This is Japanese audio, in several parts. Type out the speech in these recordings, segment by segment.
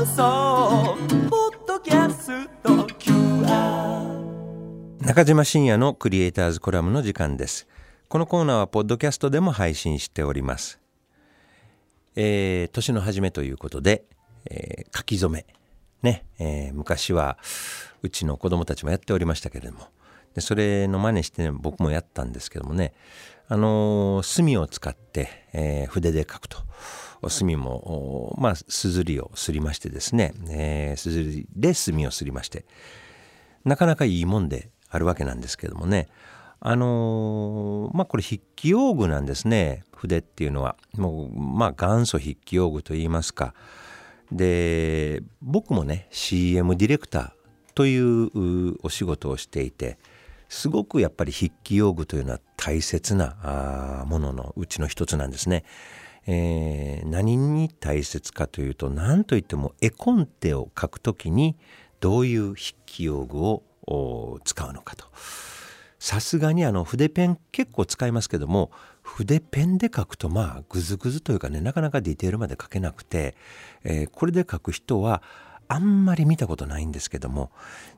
放送ポッドキャスト。QR 中島信也のクリエイターズコラムの時間です。このコーナーはポッドキャストでも配信しております。えー年の初めということで、えー書き初め。ね、えー昔はうちの子供たちもやっておりましたけれどもでそれの真似して、ね、僕もやったんですけどもねあのー墨を使って、えー筆で書くと。墨もまあすずりをすりましてですね、えーすずりで墨をすりましてなかなかいいもんであるわけなんですけどもねあのーまあこれ筆記用具なんですね。筆っていうのはもうまあ元祖筆記用具といいますか。で僕もね CM ディレクターというお仕事をしていてすごくやっぱり筆記用具というのは大切なもののうちの一つなんですね。えー何に大切かというと何といっても絵コンテを書くときにどういう筆記用具を使うのかと。さすがにあの筆ペン結構使いますけども筆ペンで書くとまあグズグズというかねなかなかディテールまで書けなくて、えーこれで書く人はあんまり見たことないんですけども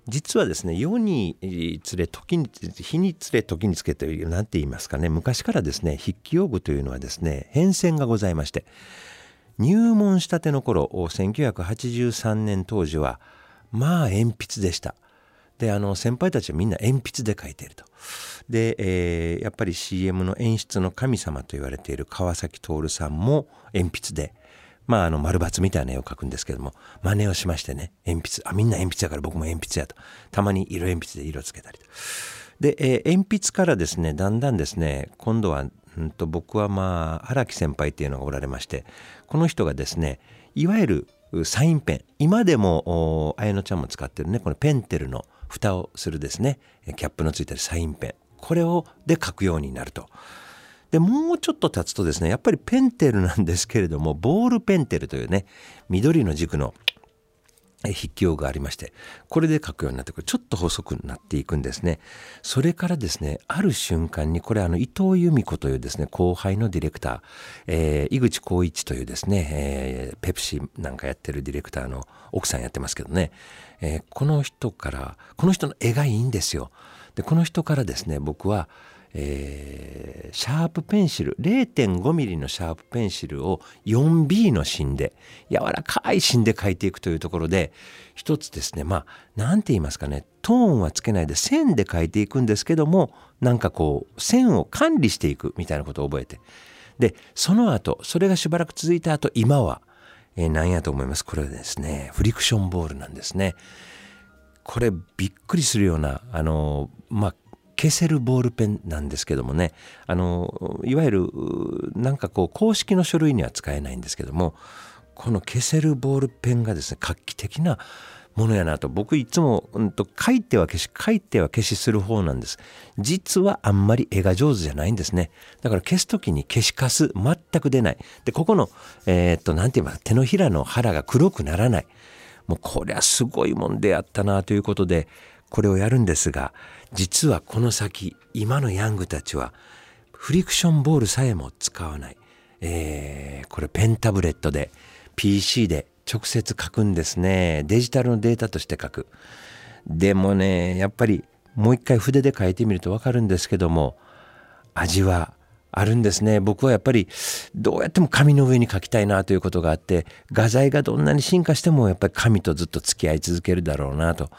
実はですね世につれ時に日につれ時につけという何て言いますかね昔からですね筆記用具というのはですね変遷がございまして入門したての頃1983年当時はまあ鉛筆でした。であの先輩たちはみんな鉛筆で書いていると。で、えーやっぱり CM の演出の神様と言われている川崎徹さんも鉛筆でまああの丸抜みたいな絵を描くんですけども真似をしましてね鉛筆あみんな鉛筆やから僕も鉛筆やとたまに色鉛筆で色つけたりと。で、えー鉛筆からですねだんだんですね今度は、うん、と僕はまあ荒木先輩っていうのがおられましてこの人がですねいわゆるサインペン今でも綾乃ちゃんも使ってるねこのペンテルの蓋をするですねキャップのついてるサインペンこれをで書くようになると。でもうちょっと経つとですねやっぱりペンテルなんですけれどもボールペンテルというね緑の軸の筆記用がありましてこれで書くようになってくる。ちょっと細くなっていくんですね。それからですねある瞬間にこれあの伊藤由美子というですね後輩のディレクター、えー井口浩一というですね、えーペプシなんかやってるディレクターの奥さんやってますけどね、えーこの人からこの人の絵がいいんですよ。でこの人からですね僕はえーシャープペンシル0.5ミリのシャープペンシルを 4B の芯で柔らかい芯で書いていくというところで一つですねまあ何て言いますかねトーンはつけないで線で書いていくんですけどもなんかこう線を管理していくみたいなことを覚えてでその後それがしばらく続いた後今は、えー何やと思います？これはですねフリクションボールなんですね。これびっくりするようなあのまあ消せるボールペンなんですけどもね。あのいわゆるなんかこう公式の書類には使えないんですけどもこの消せるボールペンがですね画期的なものやなと僕いつも、うん、と書いては消し書いては消しする方なんです。実はあんまり絵が上手じゃないんですね。だから消す時に消しカス全く出ない。でここのえーっと何て言いますか手のひらの腹が黒くならない。もうこりゃすごいもんであったなということでこれをやるんですが実はこの先今のヤングたちはフリクションボールさえも使わない、えーこれペンタブレットで PC で直接書くんですね。デジタルのデータとして書く。でもねやっぱりもう一回筆で書いてみると分かるんですけども味はあるんですね。僕はやっぱりどうやっても紙の上に書きたいなということがあって画材がどんなに進化してもやっぱり紙とずっと付き合い続けるだろうなと。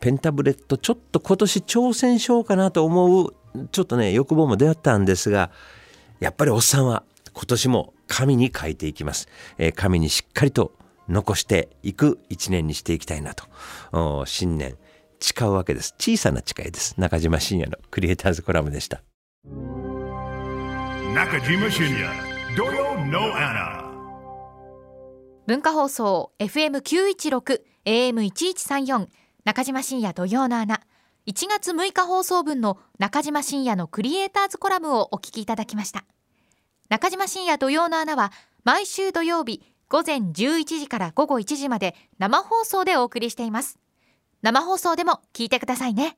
ペンタブレットちょっと今年挑戦しようかなと思うちょっとね欲望も出会ったんですがやっぱりおっさんは今年も紙に書いていきます、えー紙にしっかりと残していく一年にしていきたいなと。新年誓うわけです。小さな誓いです。中島信也のクリエイターズコラムでした。Nakajima Shinya, Doyo no Anna. 文化放送 FM916 AM1134 中島深也土曜の穴1月6日放送分の中島深也のクリエイターズコラムをお聞きいただきました。中島深也土曜の穴は毎週土曜日午前11時から午後1時まで生放送でお送りしています。生放送でも聞いてくださいね。